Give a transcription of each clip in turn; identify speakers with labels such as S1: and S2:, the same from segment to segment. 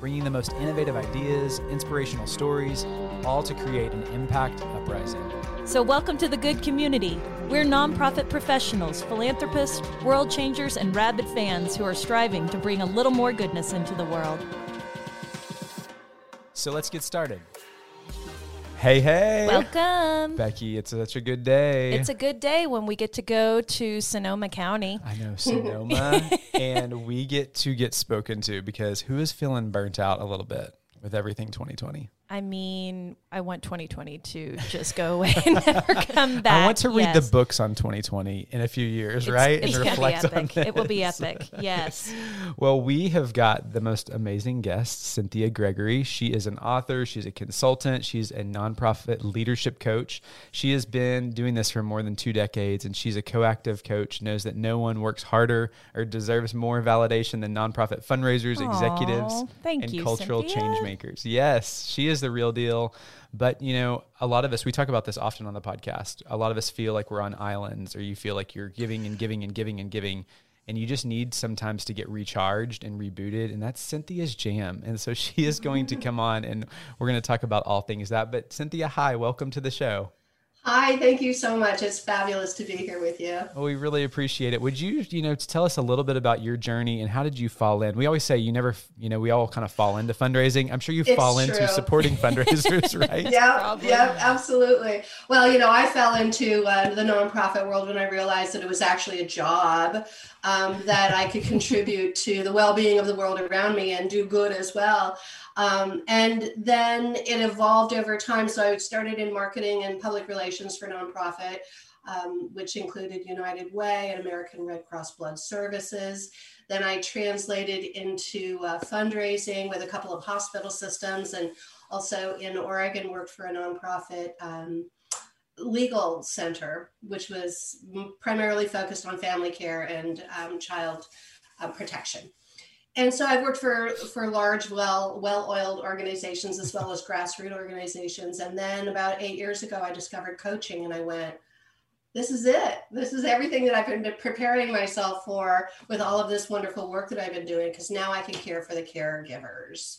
S1: bringing the most innovative ideas, inspirational stories, all to create an impact uprising.
S2: So, welcome to the good community. We're nonprofit professionals, philanthropists, world changers, and rabid fans who are striving to bring a little more goodness into the world.
S1: So let's get started. Hey, hey.
S2: Welcome.
S1: Becky, it's such a good day.
S2: It's a good day when we get to go to Sonoma County.
S1: I know, Sonoma. and we get to get spoken to because who is feeling burnt out a little bit with everything 2020?
S2: I mean, I want 2020 to just go away and never come back.
S1: I want to read
S2: Yes.
S1: the books on 2020 in a few years,
S2: It's-
S1: right? And reflect on
S2: epic. It will be epic. Yes.
S1: Well, we have got the most amazing guest, Cynthia Gregory. She is an author, she's a consultant, she's a nonprofit leadership coach. She has been doing this for more than two decades, and she's a coactive coach, knows that no one works harder or deserves more validation than nonprofit fundraisers, executives,
S2: thank
S1: and
S2: you,
S1: cultural
S2: Cynthia.
S1: change makers. Yes, she is the real deal. But, you know, a lot of us, we talk about this often on the podcast. A lot of us feel like we're on islands, or you feel like you're giving and giving and giving and giving and you just need sometimes to get recharged and rebooted and that's cynthia's jam and so she is going to come on and we're going to talk about all things that but cynthia hi welcome to the show
S3: Hi, thank you so much. It's fabulous to be here with you.
S1: well, we really appreciate it would you you know tell us a little bit about your journey and how did you fall in we always say you never you know we all kind of fall into fundraising i'm sure you
S3: It's
S1: fall into supporting fundraisers right
S3: Yeah,
S2: Probably.
S3: yep, absolutely. Well, you know, I fell into uh, the nonprofit world when I realized that it was actually a job um, that I could contribute to the well-being of the world around me and do good as well. Um, and then it evolved over time. So I started in marketing and public relations for nonprofit, um, which included United Way and American Red Cross Blood Services. Then I translated into uh, fundraising with a couple of hospital systems and also in Oregon worked for a nonprofit um, legal center, which was primarily focused on family care and um, child uh, protection. And so I've worked for for large, well well oiled organizations as well as grassroots organizations. And then about eight years ago, I discovered coaching, and I went. This is it. This is everything that I've been preparing myself for with all of this wonderful work that I've been doing because now I can care for the caregivers.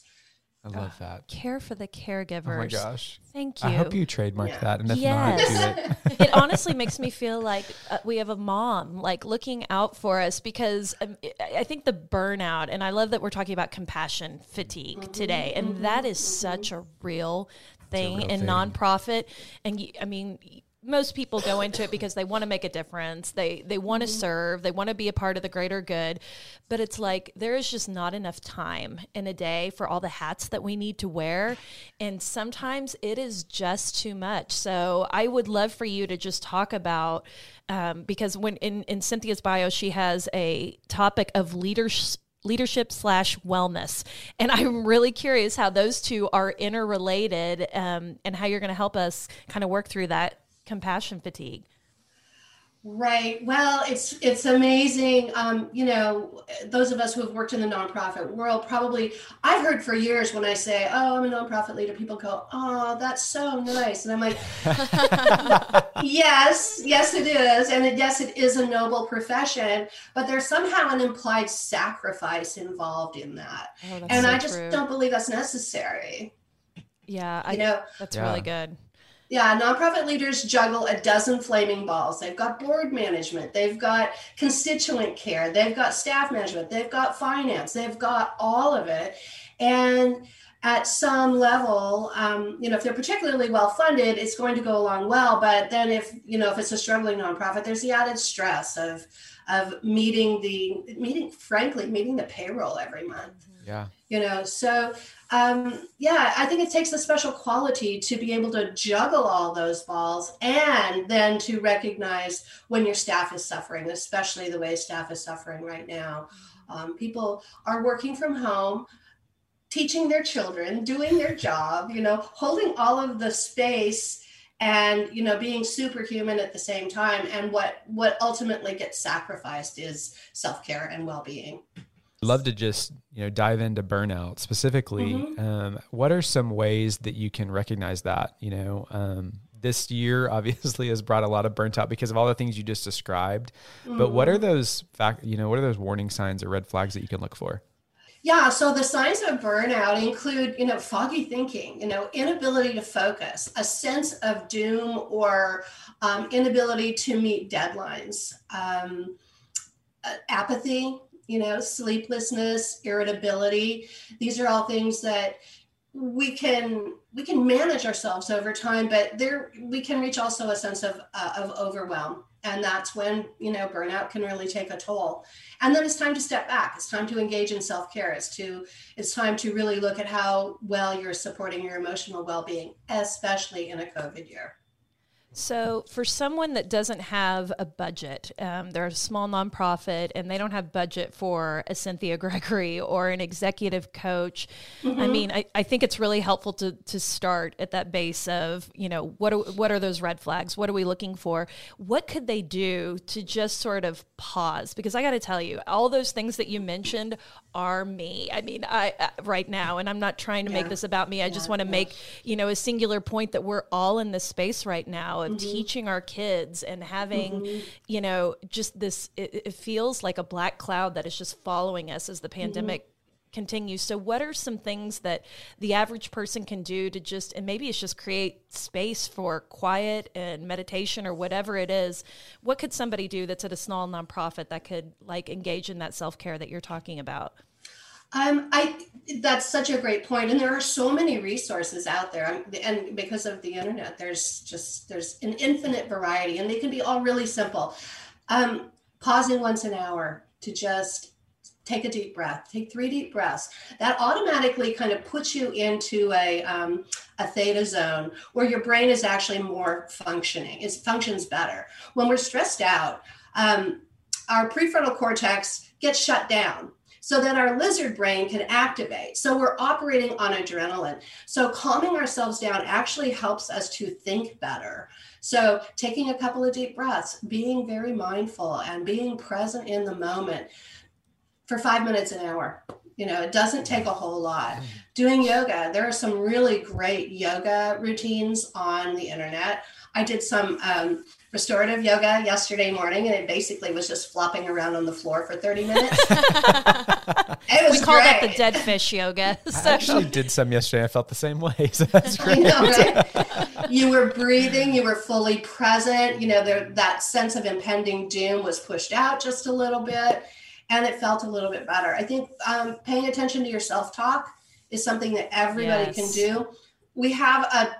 S1: I love that
S2: Care for the caregivers.
S1: oh my gosh
S2: Thank you.
S1: i hope you trademark
S3: Yeah.
S1: that and if
S2: Yes.
S1: not do it
S2: it honestly makes me feel like uh, we have a mom like looking out for us because um, I- I think the burnout, and I love that we're talking about compassion fatigue today, and that is such a real thing
S1: real
S2: in
S1: thing.
S2: nonprofit. And y- I mean, y- most people go into it because they want to make a difference. They they want to serve. They want to be a part of the greater good. But it's like there is just not enough time in a day for all the hats that we need to wear, and sometimes it is just too much. So I would love for you to just talk about um, because when in in Cynthia's bio she has a topic of leadership leadership slash wellness and i'm really curious how those two are interrelated um, and how you're going to help us kind of work through that compassion fatigue
S3: Right. Well, it's it's amazing. Um, you know, those of us who have worked in the nonprofit world probably I've heard for years when I say, "Oh, I'm a nonprofit leader," people go, "Oh, that's so nice," and I'm like, "Yes, yes, it is, and it, yes, it is a noble profession, but there's somehow an implied sacrifice involved in that,
S2: oh,
S3: and
S2: so
S3: I just
S2: true.
S3: don't believe that's necessary."
S2: yeah I,
S3: You know,
S2: that's
S1: Yeah.
S2: really good
S3: Yeah, nonprofit leaders juggle a dozen flaming balls. They've got board management, they've got constituent care, they've got staff management, they've got finance, they've got all of it. And at some level, um, you know, if they're particularly well funded, it's going to go along well. But then, if you know, if it's a struggling nonprofit, there's the added stress of of meeting the meeting, frankly, meeting the payroll every month
S1: yeah
S3: you know so um, yeah i think it takes a special quality to be able to juggle all those balls and then to recognize when your staff is suffering especially the way staff is suffering right now. Um, people are working from home teaching their children doing their job you know holding all of the space and you know being superhuman at the same time. And what what ultimately gets sacrificed is self-care and well-being
S1: love to just you know dive into burnout specifically. Mm-hmm. Um, what are some ways that you can recognize that? You know, um, this year obviously has brought a lot of burnt out because of all the things you just described. Mm-hmm. But what are mm-hmm. those fact? You know, what are those warning signs or red flags that you can look for?
S3: Yeah, so the signs of burnout include, you know, foggy thinking, you know, inability to focus, a sense of doom or um, inability to meet deadlines, um, apathy, you know, sleeplessness, irritability. These are all things that we can we can manage ourselves over time, but there we can reach also a sense of uh, of overwhelm, and that's when you know burnout can really take a toll. And then it's time to step back. It's time to engage in self care. It's to it's time to really look at how well you're supporting your emotional well being, especially in a COVID year.
S2: So, for someone that doesn't have a budget, um, they're a small nonprofit and they don't have budget for a Cynthia Gregory or an executive coach. Mm-hmm. I mean, I, I think it's really helpful to to start at that base of you know what are, what are those red flags? What are we looking for? What could they do to just sort of pause? Because I got to tell you, all those things that you mentioned are me. I mean, I uh, right now, and I'm not trying to yeah. make this about me. I yeah, just want to yeah. make you know a singular point that we're all in this space right now of mm-hmm. teaching our kids and having mm-hmm. you know just this. It, it, feels like a black cloud that is just following us as the mm-hmm. pandemic. Mm-hmm continues. So, what are some things that the average person can do to just, and maybe it's just create space for quiet and meditation or whatever it is? What could somebody do that's at a small nonprofit that could like engage in that self care that you're talking about?
S3: Um, I that's such a great point, and there are so many resources out there, and because of the internet, there's just there's an infinite variety, and they can be all really simple. Um, pausing once an hour to just take a deep breath, take three deep breaths. That automatically kind of puts you into a um, a theta zone where your brain is actually more functioning. It functions better when we're stressed out. Um, our prefrontal cortex gets shut down so that our lizard brain can activate. So we're operating on adrenaline. So calming ourselves down actually helps us to think better. So taking a couple of deep breaths, being very mindful and being present in the moment for five minutes an hour. You know, it doesn't take a whole lot. Doing yoga, there are some really great yoga routines on the internet. I did some um, restorative yoga yesterday morning, and it basically was just flopping around on the floor for 30 minutes.
S2: it was we call that the dead fish yoga.
S1: So. I actually did some yesterday. I felt the same way. So that's great.
S3: Know, right? you were breathing, you were fully present. You know, there, that sense of impending doom was pushed out just a little bit, and it felt a little bit better. I think um, paying attention to your self talk is something that everybody yes. can do we have a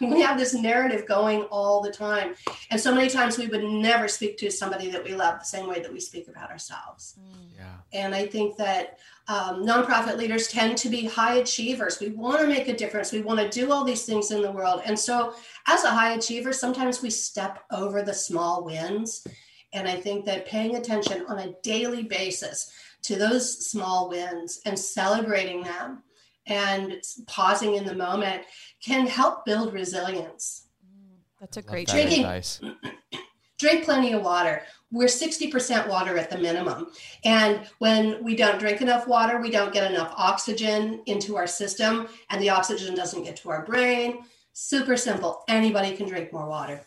S3: we have this narrative going all the time. And so many times we would never speak to somebody that we love the same way that we speak about ourselves.
S1: Mm. yeah.
S3: and i think that um, nonprofit leaders tend to be high achievers. We want to make a difference. We want to do all these things in the world. And so as a high achiever sometimes we step over the small wins. And i think that paying attention on a daily basis to those small wins and celebrating them and pausing in the moment can help build resilience.
S2: Mm, that's a great
S1: that drinking. Advice.
S3: Drink plenty of water. We're 60% water at the minimum. And when we don't drink enough water, we don't get enough oxygen into our system, and the oxygen doesn't get to our brain. Super simple. Anybody can drink more water.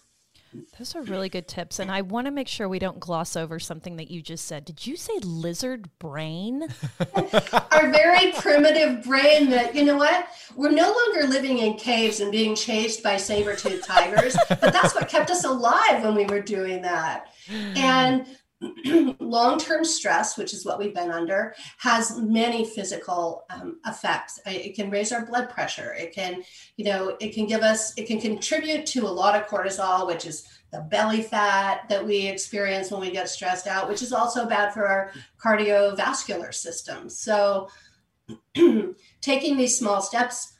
S2: Those are really good tips. And I want to make sure we don't gloss over something that you just said. Did you say lizard brain?
S3: Our very primitive brain that, you know what? We're no longer living in caves and being chased by saber toothed tigers, but that's what kept us alive when we were doing that. And long-term stress which is what we've been under has many physical um, effects. It can raise our blood pressure. It can you know it can give us it can contribute to a lot of cortisol which is the belly fat that we experience when we get stressed out which is also bad for our cardiovascular system. So taking these small steps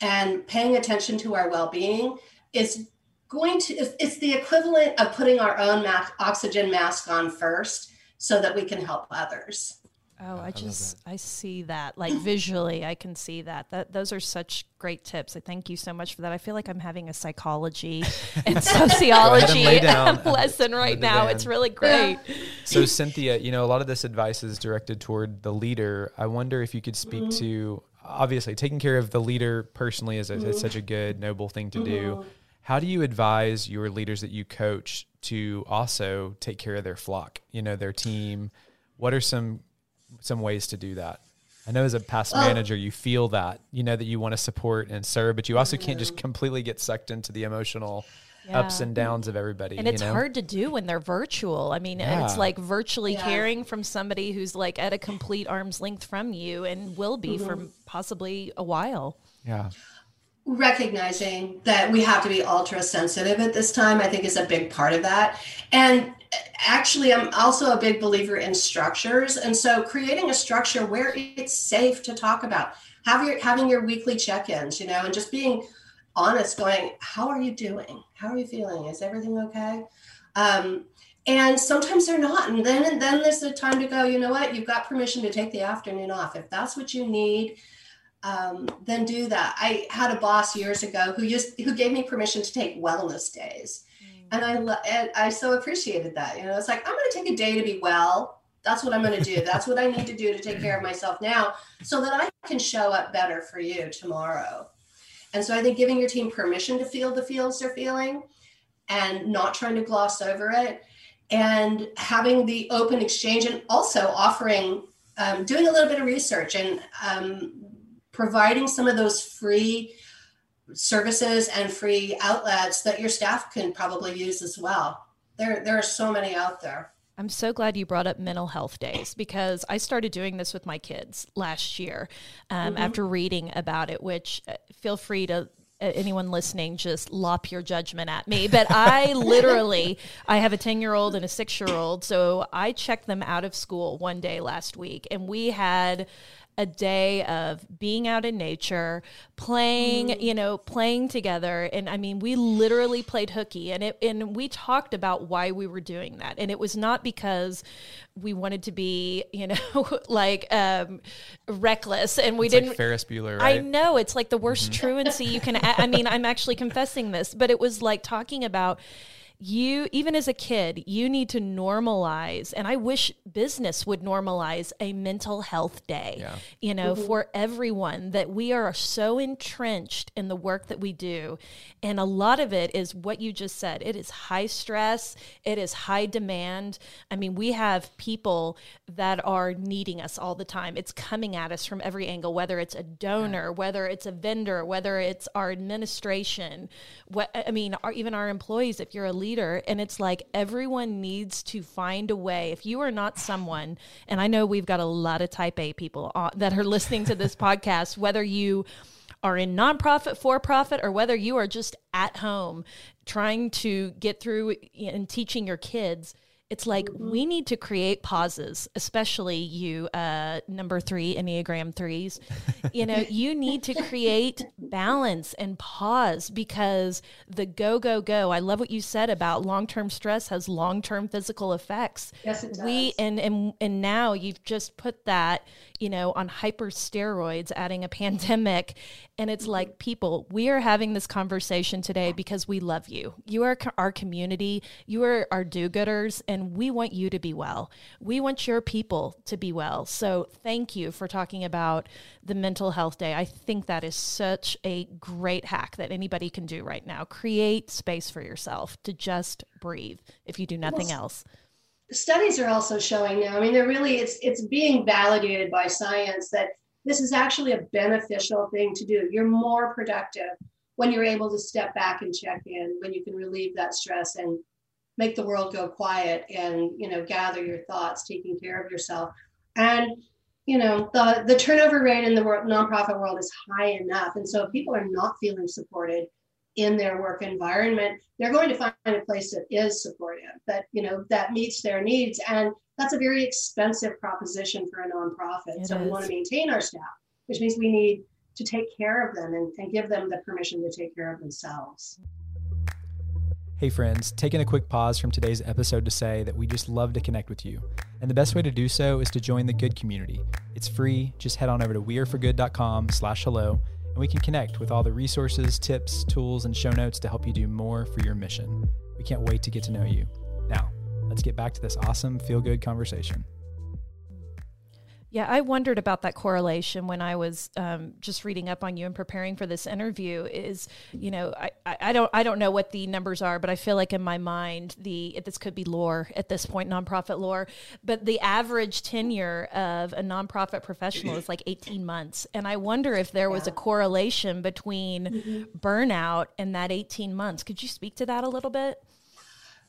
S3: and paying attention to our well-being is going to it's the equivalent of putting our own mask, oxygen mask on first so that we can help others
S2: Oh, I, I just I see that like visually. I can see that. That those are such great tips. I thank you so much for that. I feel like I'm having a psychology and sociology and lesson right now. It's really great.
S1: So Cynthia, you know, a lot of this advice is directed toward the leader. I wonder if you could speak mm-hmm. to obviously taking care of the leader personally is, a, mm-hmm. is such a good noble thing to mm-hmm. do. How do you advise your leaders that you coach to also take care of their flock, you know, their team? What are some some ways to do that? I know as a past well, manager, you feel that, you know, that you want to support and serve, but you also can't just completely get sucked into the emotional yeah. ups and downs of everybody.
S2: And it's
S1: know?
S2: hard to do when they're virtual. I mean, yeah. it's like virtually yeah. caring from somebody who's like at a complete arm's length from you and will be mm-hmm. for possibly a while.
S1: Yeah
S3: recognizing that we have to be ultra sensitive at this time i think is a big part of that. And actually i'm also a big believer in structures. And so creating a structure where it's safe to talk about have your having your weekly check-ins you know and just being honest going how are you doing? How are you feeling? Is everything okay? Um, and sometimes they're not. And then and then there's the time to go you know what? You've got permission to take the afternoon off. If that's what you need um, then do that. I had a boss years ago who used who gave me permission to take wellness days, mm. and I and I so appreciated that. You know, it's like I'm going to take a day to be well. That's what I'm going to do. That's what I need to do to take care of myself now, so that I can show up better for you tomorrow. And so I think giving your team permission to feel the feels they're feeling, and not trying to gloss over it, and having the open exchange, and also offering um, doing a little bit of research and um, providing some of those free services and free outlets that your staff can probably use as well. There, there are so many out there.
S2: I'm so glad you brought up mental health days because I started doing this with my kids last year um, mm-hmm. after reading about it, which uh, feel free to uh, anyone listening just lop your judgment at me but i literally i have a 10 year old and a 6 year old so i checked them out of school one day last week and we had a day of being out in nature, playing, mm. you know, playing together. And I mean, we literally played hooky and it and we talked about why we were doing that. And it was not because we wanted to be, you know, like um, reckless and we
S1: it's
S2: didn't
S1: like Ferris Bueller, right?
S2: I know it's like the worst mm-hmm. truancy you can I mean, I'm actually confessing this, but it was like talking about you even as a kid you need to normalize and i wish business would normalize a mental health day yeah. you know mm-hmm. for everyone that we are so entrenched in the work that we do and a lot of it is what you just said it is high stress it is high demand i mean we have people that are needing us all the time it's coming at us from every angle whether it's a donor yeah. whether it's a vendor whether it's our administration what i mean our, even our employees if you're a leader leader. And it's like everyone needs to find a way. If you are not someone, and I know we've got a lot of type A people uh, that are listening to this podcast, whether you are in nonprofit, for profit, or whether you are just at home trying to get through and teaching your kids it's like mm-hmm. we need to create pauses, especially you, uh, number three, Enneagram threes. you know, you need to create balance and pause because the go, go, go. I love what you said about long term stress has long term physical effects.
S3: Yes, it does.
S2: We, and, and, and now you've just put that, you know, on hyper steroids, adding a pandemic. And it's mm-hmm. like, people, we are having this conversation today because we love you. You are our community, you are our do gooders. And and we want you to be well. We want your people to be well. So thank you for talking about the mental health day. I think that is such a great hack that anybody can do right now. Create space for yourself to just breathe if you do nothing well, else.
S3: Studies are also showing now. I mean, they're really it's it's being validated by science that this is actually a beneficial thing to do. You're more productive when you're able to step back and check in, when you can relieve that stress and make the world go quiet and you know gather your thoughts taking care of yourself. And you know the the turnover rate in the world, nonprofit world is high enough. And so if people are not feeling supported in their work environment they're going to find a place that is supportive that you know that meets their needs. And that's a very expensive proposition for a nonprofit it so is. we want to maintain our staff which means we need to take care of them and, and give them the permission to take care of themselves
S1: Hey, friends, taking a quick pause from today's episode to say that we just love to connect with you. And the best way to do so is to join the good community. It's free. Just head on over to weareforgood.com slash hello, and we can connect with all the resources, tips, tools, and show notes to help you do more for your mission. We can't wait to get to know you. Now, let's get back to this awesome feel good conversation.
S2: Yeah, I wondered about that correlation when I was um, just reading up on you and preparing for this interview. Is you know, I, I don't I don't know what the numbers are, but I feel like in my mind the this could be lore at this point, nonprofit lore. But the average tenure of a nonprofit professional is like eighteen months, and I wonder if there was a correlation between mm-hmm. burnout and that eighteen months. Could you speak to that a little bit?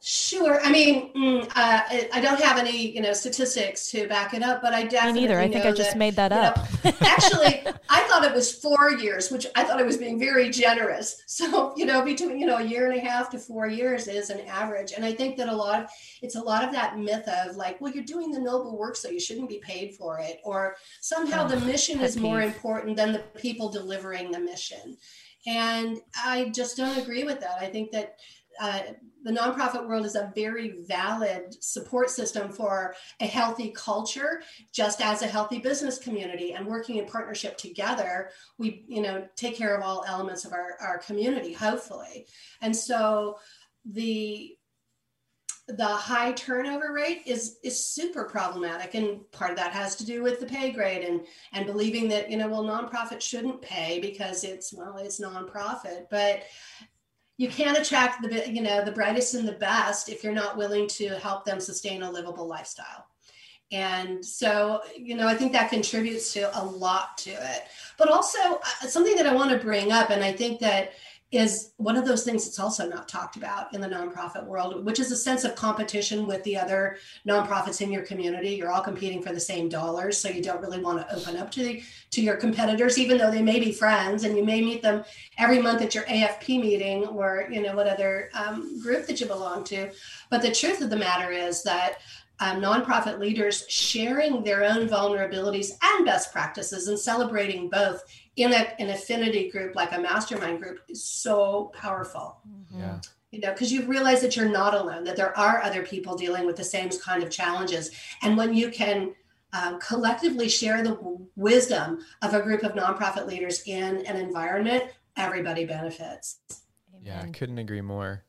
S3: Sure. I mean, mm, uh, I don't have any, you know, statistics to back it up, but I definitely.
S2: Me neither. I think I just
S3: that,
S2: made that up.
S3: Know, actually, I thought it was four years, which I thought I was being very generous. So, you know, between you know a year and a half to four years is an average, and I think that a lot, of, it's a lot of that myth of like, well, you're doing the noble work, so you shouldn't be paid for it, or somehow oh, the mission is more important than the people delivering the mission, and I just don't agree with that. I think that uh, the nonprofit world is a very valid support system for a healthy culture just as a healthy business community and working in partnership together we you know take care of all elements of our, our community hopefully. And so the the high turnover rate is is super problematic and part of that has to do with the pay grade and and believing that you know well nonprofit shouldn't pay because it's well it's nonprofit. But you can't attract the you know the brightest and the best if you're not willing to help them sustain a livable lifestyle. And so you know i think that contributes to a lot to it. But also uh, something that i want to bring up and i think that is one of those things that's also not talked about in the nonprofit world, which is a sense of competition with the other nonprofits in your community. You're all competing for the same dollars, so you don't really want to open up to the, to your competitors, even though they may be friends, and you may meet them every month at your AFP meeting or you know what other um, group that you belong to. But the truth of the matter is that um, nonprofit leaders sharing their own vulnerabilities and best practices and celebrating both in a, an affinity group like a mastermind group is so powerful.
S1: Mm-hmm. Yeah.
S3: You know, because you realize that you're not alone, that there are other people dealing with the same kind of challenges. And when you can um, collectively share the wisdom of a group of nonprofit leaders in an environment, everybody benefits.
S1: Amen. Yeah, I couldn't agree more.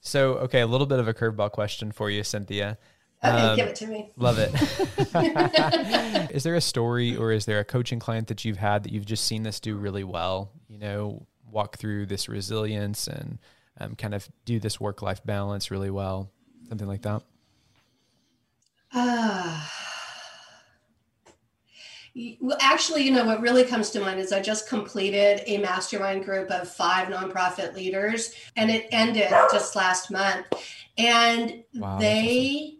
S1: So, okay, a little bit of a curveball question for you, Cynthia.
S3: Okay, um, give it to me.
S1: Love it. is there a story or is there a coaching client that you've had that you've just seen this do really well? You know, walk through this resilience and um, kind of do this work life balance really well, something like that?
S3: Uh, well, actually, you know, what really comes to mind is I just completed a mastermind group of five nonprofit leaders, and it ended just last month. And wow, they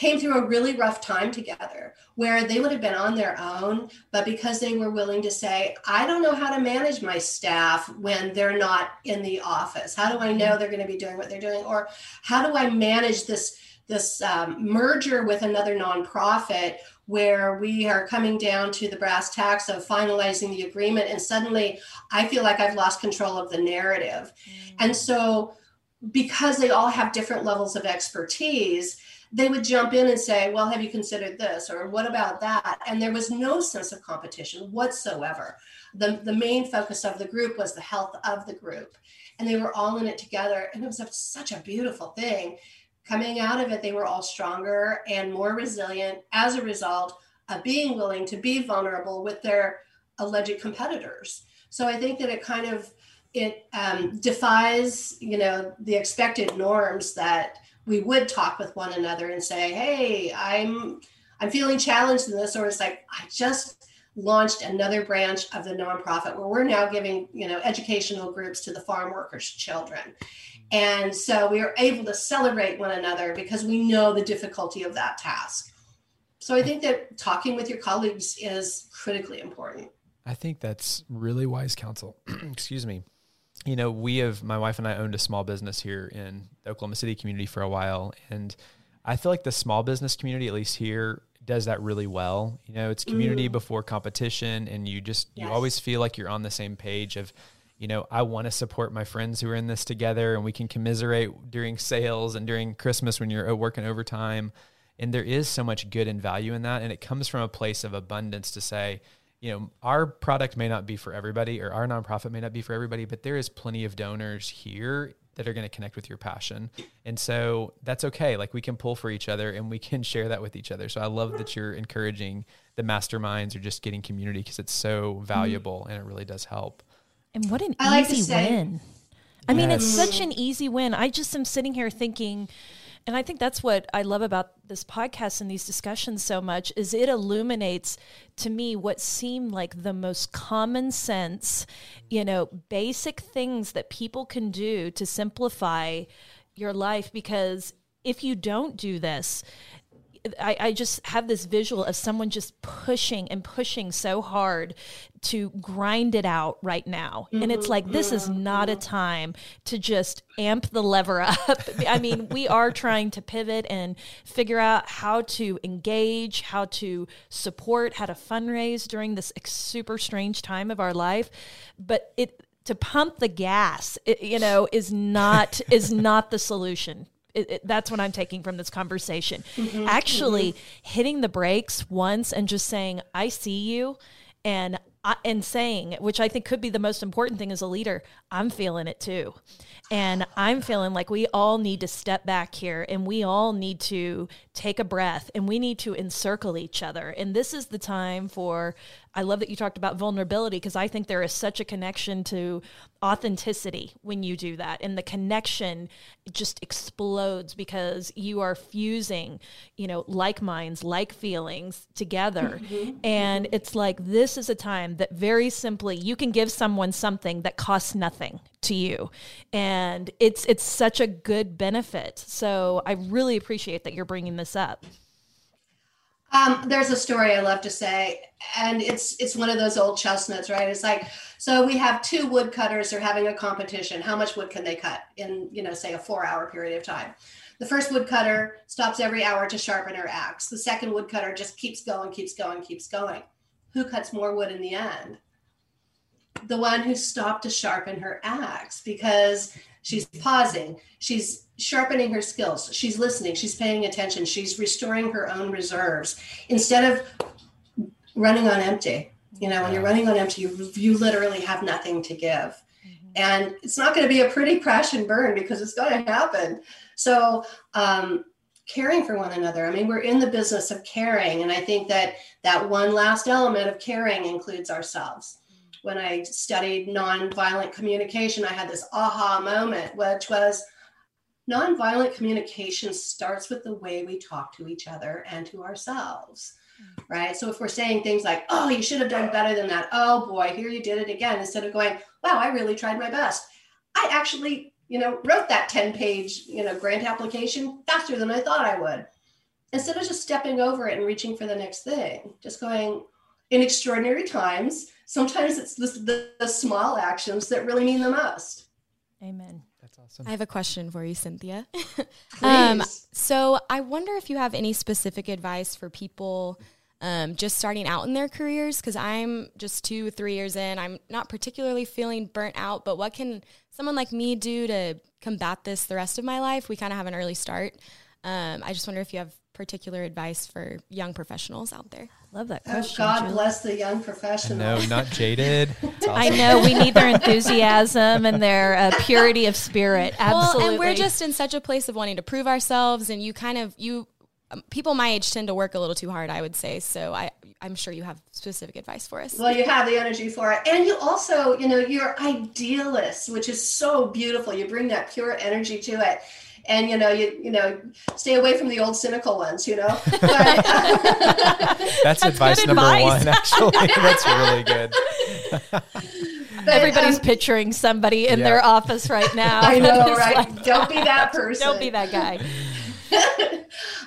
S3: came through a really rough time together where they would have been on their own but because they were willing to say i don't know how to manage my staff when they're not in the office. How do i know they're going to be doing what they're doing? Or how do i manage this this um, merger with another nonprofit where we are coming down to the brass tacks of finalizing the agreement and suddenly i feel like i've lost control of the narrative? Mm-hmm. and so because they all have different levels of expertise they would jump in and say, Well, have you considered this? Or what about that? And there was no sense of competition whatsoever. The, the main focus of the group was the health of the group. And they were all in it together. And it was such a beautiful thing. Coming out of it, they were all stronger and more resilient as a result of being willing to be vulnerable with their alleged competitors. So I think that it kind of it um, defies, you know, the expected norms that we would talk with one another and say, "Hey, I'm I'm feeling challenged in this," or it's like, "I just launched another branch of the nonprofit where we're now giving you know educational groups to the farm workers' children." And so we are able to celebrate one another because we know the difficulty of that task. So I think that talking with your colleagues is critically important.
S1: I think that's really wise counsel. Excuse me you know, we have my wife and I owned a small business here in the Oklahoma City community for a while, and I feel like the small business community, at least here, does that really well. You know, it's community mm. before competition, and you just yes. you always feel like you're on the same page of, you know, I want to support my friends who are in this together and we can commiserate during sales and during Christmas when you're working overtime. And there is so much good and value in that. And it comes from a place of abundance to say, you know, our product may not be for everybody or our nonprofit may not be for everybody, but there is plenty of donors here that are going to connect with your passion. And so that's okay. Like we can pull for each other and we can share that with each other. So I love that you're encouraging the masterminds or just getting community because it's so mm-hmm. valuable and it really does help.
S2: And what an I easy like win. I mean, it's such an easy win. I just am sitting here thinking, and I think that's what I love about this podcast and these discussions so much is it illuminates to me what seem like the most common sense, you know, basic things that people can do to simplify your life. Because if you don't do this, I, I just have this visual of someone just pushing and pushing so hard to grind it out right now. Mm-hmm. And it's mm-hmm. like, this is not a time to just amp the lever up. I mean, we are trying to pivot and figure out how to engage, how to support, how to fundraise during this super strange time of our life. But it, to pump the gas, it, you know, is not is not the solution it, it, that's what I'm taking from this conversation. Mm-hmm, Actually, mm-hmm. hitting the brakes once and just saying, "I see you," and and saying, which I think could be the most important thing as a leader, I'm feeling it too. And I'm feeling like we all need to step back here and we all need to take a breath and we need to encircle each other. And this is the time for, I love that you talked about vulnerability because I think there is such a connection to authenticity when you do that. And the connection just explodes because you are fusing, you know, like minds, like feelings together. Mm-hmm. And it's like, this is a time that very simply you can give someone something that costs nothing to you and it's it's such a good benefit so i really appreciate that you're bringing this up
S3: um, there's a story I love to say, and it's it's one of those old chestnuts, right? It's like so we have two woodcutters are having a competition. How much wood can they cut in, you know, say a four-hour period of time? The first woodcutter stops every hour to sharpen her axe. The second woodcutter just keeps going, keeps going, keeps going. Who cuts more wood in the end? the one who stopped to sharpen her axe because she's pausing, she's sharpening her skills, she's listening, she's paying attention, she's restoring her own reserves instead of running on empty. You know, when you're running on empty, you, you literally have nothing to give. Mm-hmm. And it's not going to be a pretty crash and burn because it's going to happen. So, um, caring for one another. I mean, we're in the business of caring. And I think that that one last element of caring includes ourselves when I studied nonviolent communication, I had this aha moment, which was nonviolent communication starts with the way we talk to each other and to ourselves. Hmm. Right. So if we're saying things like, oh, you should have done better than that. Oh boy, here you did it again. Instead of going, wow, I really tried my best. I actually, you know, wrote that 10 page, you know, grant application faster than I thought I would. Instead of just stepping over it and reaching for the next thing, just going in extraordinary times, sometimes it's the, the, the small actions that really mean the most.
S2: Amen.
S4: That's awesome. I have a question for you, Cynthia. um, so I wonder if you have any specific advice for people um, just starting out in their careers because I'm just two, three years in. I'm not particularly feeling burnt out, but what can someone like me do to combat this the rest of my life? We kind of have an early start. Um, I just wonder if you have particular advice for young professionals out there.
S2: Love that oh, question.
S3: Oh, God Julie. bless the young professionals.
S1: No, not jaded.
S2: Awesome. I know we need their enthusiasm and their uh, purity of spirit. Absolutely.
S4: Well, and we're just in such a place of wanting to prove ourselves, and you kind of you um, people my age tend to work a little too hard. I would say so. I I'm sure you have specific advice for us.
S3: Well, you have the energy for it, and you also you know you're idealist, which is so beautiful. You bring that pure energy to it and you know you you know stay away from the old cynical ones you know? But,
S1: that's, that's, advice number advice. one actually. That's really good.
S2: But, everybody's um, picturing somebody in yeah. their office right now.
S3: I know right? like, don't be that person
S2: don't be that guy.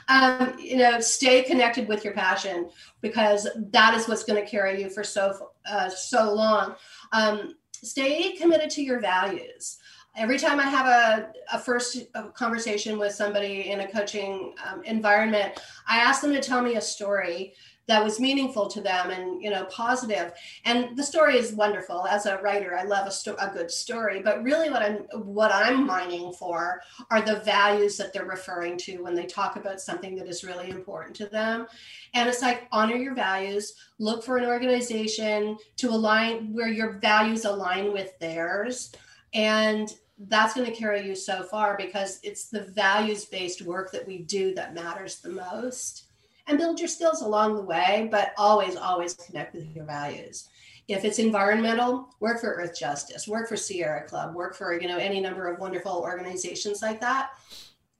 S3: Um, you know stay connected with your passion because that is what's going to carry you for so uh, so long. Um, stay committed to your values every time I have a, a first conversation with somebody in a coaching um, environment, I ask them to tell me a story that was meaningful to them and you know positive. And the story is wonderful. As a writer i love a, sto- a good story. But really what i'm what i'm mining for are the values that they're referring to when they talk about something that is really important to them. And it's like honor your values look for an organization to align where your values align with theirs. And that's going to carry you so far because it's the values based work that we do that matters the most and build your skills along the way, but always, always connect with your values. If it's environmental, work for Earthjustice, work for Sierra Club, work for you know any number of wonderful organizations like that.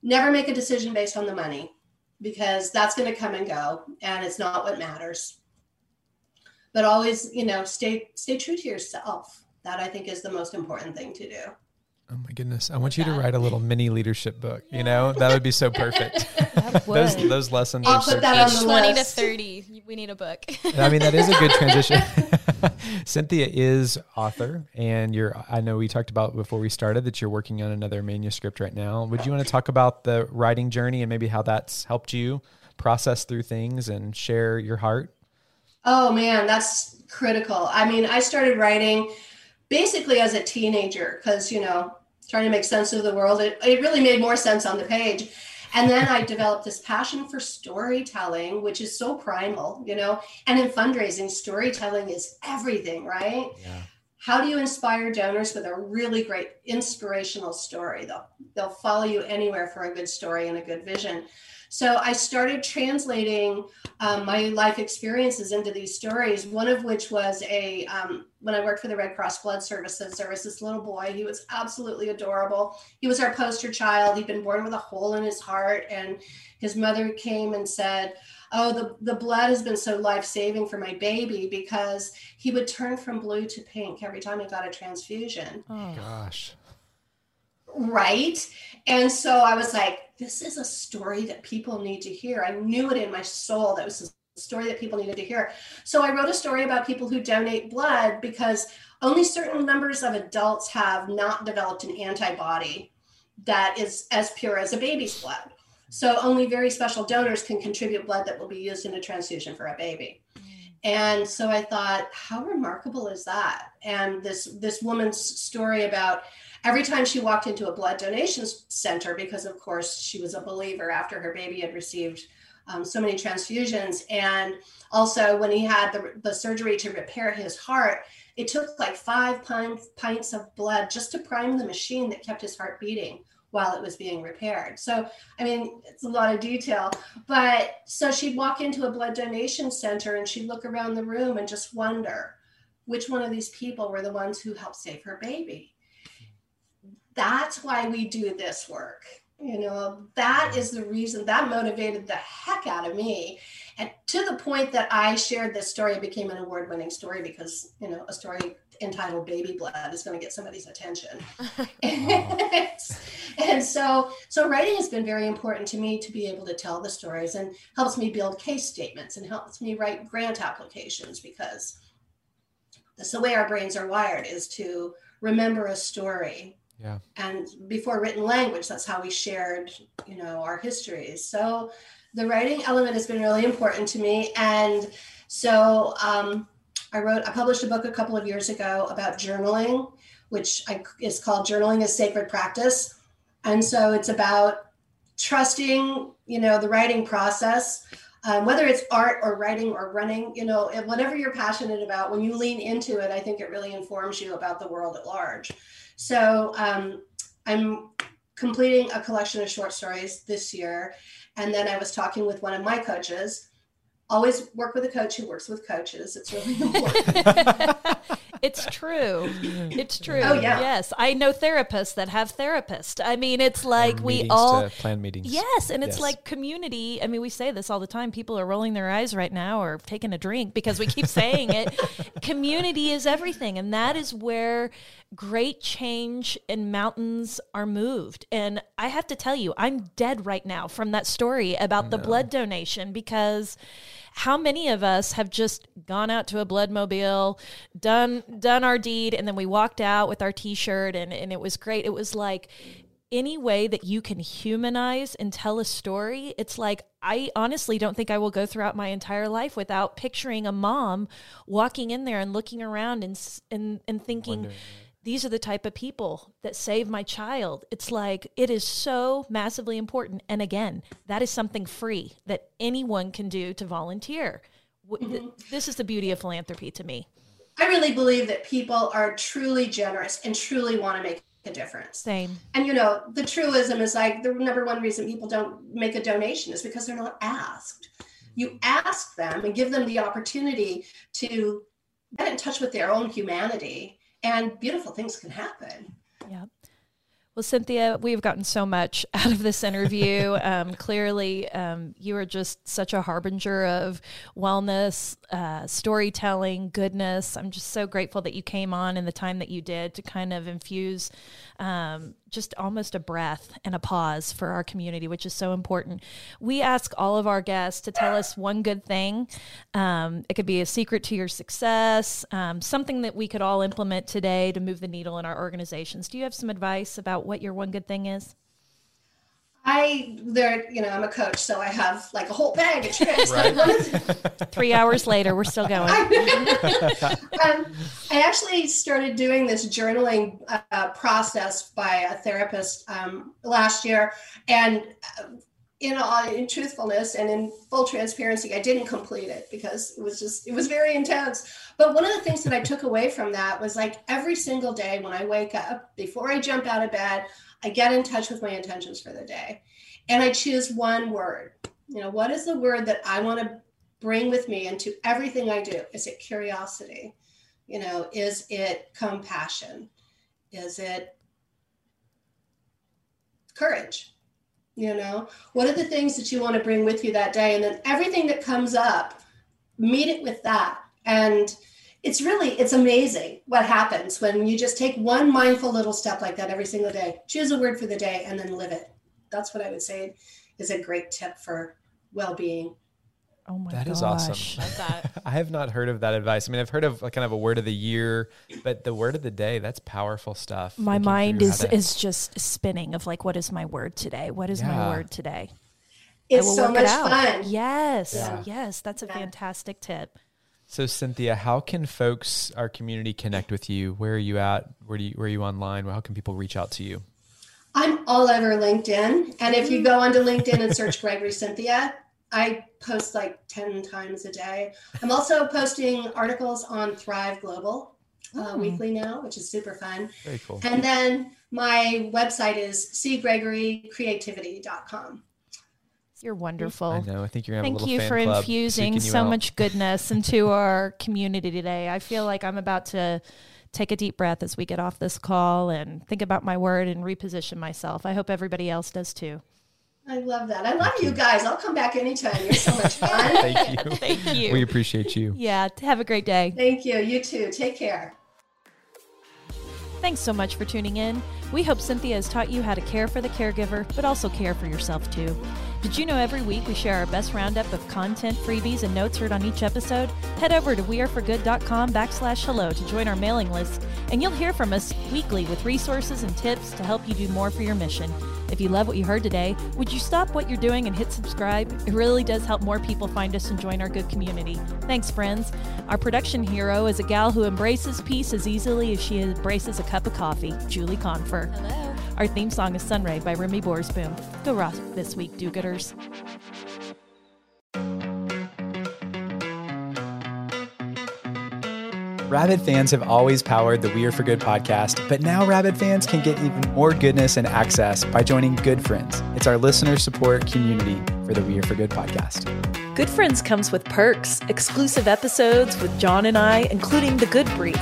S3: Never make a decision based on the money because that's going to come and go and it's not what matters. But always, you know, stay stay true to yourself. That I think is the most important thing to do.
S1: Oh my goodness. I want you to write a little mini leadership book. You know, that would be so perfect. those those lessons
S3: I'll
S1: are
S3: put
S1: so
S3: that on the
S4: 20 to
S3: list.
S4: 30. We need a book.
S1: I mean, that is a good transition. Cynthia is author, and you're. I know we talked about before we started that you're working on another manuscript right now. Would you want to talk about the writing journey and maybe how that's helped you process through things and share your heart?
S3: Oh man, that's critical. I mean, I started writing basically as a teenager because, you know, trying to make sense of the world. It, it really made more sense on the page. And then I developed this passion for storytelling, which is so primal, you know, and in fundraising, storytelling is everything, right?
S1: Yeah.
S3: How do you inspire donors with a really great inspirational story? They'll, they'll follow you anywhere for a good story and a good vision. So I started translating um, my life experiences into these stories. One of which was a um, when I worked for the Red Cross Blood Services. There was this little boy. He was absolutely adorable. He was our poster child. He'd been born with a hole in his heart, and his mother came and said, "Oh, the the blood has been so life saving for my baby because he would turn from blue to pink every time he got a transfusion."
S2: Oh.
S1: Gosh.
S3: Right? And so i was like this is a story that people need to hear. I knew it in my soul that was a story that people needed to hear. So i wrote a story about people who donate blood because only certain numbers of adults have not developed an antibody that is as pure as a baby's blood. So only very special donors can contribute blood that will be used in a transfusion for a baby. And so i thought how remarkable is that? And this this woman's story about every time she walked into a blood donation center, because of course she was a believer after her baby had received um, so many transfusions. And also, when he had the, the surgery to repair his heart, it took like five pints, pints of blood just to prime the machine that kept his heart beating while it was being repaired. So, I mean, it's a lot of detail. But so she'd walk into a blood donation center and she'd look around the room and just wonder which one of these people were the ones who helped save her baby that's why we do this work you know? That is the reason that motivated the heck out of me. And to the point that i shared this story it became an award-winning story because you know a story entitled baby blood is going to get somebody's attention. And so so writing has been very important to me to be able to tell the stories and helps me build case statements and helps me write grant applications because that's the way our brains are wired is to remember a story
S1: Yeah.
S3: and before written language that's how we shared you know our histories. So the writing element has been really important to me. And so um, i wrote i published a book a couple of years ago about journaling which I, is called journaling is sacred practice. And so it's about trusting you know the writing process um, whether it's art or writing or running you know whatever you're passionate about when you lean into it i think it really informs you about the world at large so um, I'm completing a collection of short stories this year. And then I was talking with one of my coaches. Always work with a coach who works with coaches. It's really important.
S2: It's true. It's true.
S3: Oh, yeah.
S2: Yes. I know therapists that have therapists. I mean, it's like
S1: Or
S2: we all
S1: plan meetings.
S2: Yes, and it's
S1: Yes.
S2: like community. I mean, we say this all the time. People are rolling their eyes right now or taking a drink because we keep saying it. community is everything, and that is where great change in mountains are moved. And I have to tell you, I'm dead right now from that story about the blood donation because how many of us have just gone out to a blood mobile, done done our deed, and then we walked out with our t-shirt and, and it was great. It was like any way that you can humanize and tell a story, it's like I honestly don't think I will go throughout my entire life without picturing a mom walking in there and looking around and and and thinking these are the type of people that save my child. It's like it is so massively important and again, that is something free that anyone can do to volunteer. Mm-hmm. This is the beauty of philanthropy to me.
S3: I really believe that people are truly generous and truly want to make a difference.
S2: Same.
S3: And you know, the truism is like the number one reason people don't make a donation is because they're not asked. You ask them and give them the opportunity to get in touch with their own humanity, and beautiful things can happen.
S2: Yeah. Well, Cynthia, we've gotten so much out of this interview. um, clearly, um, you are just such a harbinger of wellness, uh, storytelling, goodness. I'm just so grateful that you came on in the time that you did to kind of infuse um, just almost a breath and a pause for our community, which is so important. We ask all of our guests to tell us one good thing. Um, it could be a secret to your success, um, something that we could all implement today to move the needle in our organizations. Do you have some advice about what your one good thing is?
S3: I there, you know, I'm a coach, so I have like a whole bag of tricks.
S2: Right. Three hours later, we're still going.
S3: um, I actually started doing this journaling uh, process by a therapist um, last year, and uh, in all, in truthfulness and in full transparency, I didn't complete it because it was just it was very intense. But one of the things that I took away from that was like every single day when I wake up, before I jump out of bed, I get in touch with my intentions for the day and I choose one word. You know, what is the word that I want to bring with me into everything I do? Is it curiosity? You know, is it compassion? Is it courage? You know, what are the things that you want to bring with you that day? And then everything that comes up, meet it with that. And it's really it's amazing what happens when you just take one mindful little step like that every single day choose a word for the day and then live it that's what i would say is a great tip for well-being
S2: oh my
S1: that
S2: gosh.
S1: is awesome i have not heard of that advice i mean i've heard of kind of a word of the year but the word of the day that's powerful stuff
S2: my mind is to... is just spinning of like what is my word today what is yeah. my word today
S3: it's so much it fun
S2: yes yeah. yes that's a yeah. fantastic tip
S1: so Cynthia, how can folks, our community, connect with you? Where are you at? Where do you, where are you online? How can people reach out to you?
S3: I'm all over LinkedIn, and if you go onto LinkedIn and search Gregory Cynthia, I post like ten times a day. I'm also posting articles on Thrive Global uh, oh. weekly now, which is super fun.
S1: Very cool.
S3: And then my website is cgregorycreativity.com.
S2: You're wonderful.
S1: I know. I think you're
S2: Thank you
S1: for
S2: infusing so
S1: out.
S2: much goodness into our community today. I feel like I'm about to take a deep breath as we get off this call and think about my word and reposition myself. I hope everybody else does too.
S3: I love that. I love you guys. I'll come back anytime. You're so much fun.
S1: Thank you.
S2: Thank you.
S1: We appreciate you.
S2: Yeah. Have a great day.
S3: Thank you. You too. Take care.
S2: Thanks so much for tuning in. We hope Cynthia has taught you how to care for the caregiver, but also care for yourself too. Did you know every week we share our best roundup of content, freebies, and notes heard on each episode? Head over to weareforgood.com backslash hello to join our mailing list, and you'll hear from us weekly with resources and tips to help you do more for your mission. If you love what you heard today, would you stop what you're doing and hit subscribe? It really does help more people find us and join our good community. Thanks, friends. Our production hero is a gal who embraces peace as easily as she embraces a cup of coffee, Julie Confer.
S4: Hello.
S2: Our theme song is Sunray by Remy Borsboom. Go rock this week, do gooders.
S1: Rabid fans have always powered the We Are for Good podcast, but now Rabid fans can get even more goodness and access by joining Good Friends. It's our listener support community for the We Are for Good podcast.
S2: Good Friends comes with perks, exclusive episodes with John and I, including the Good Brief,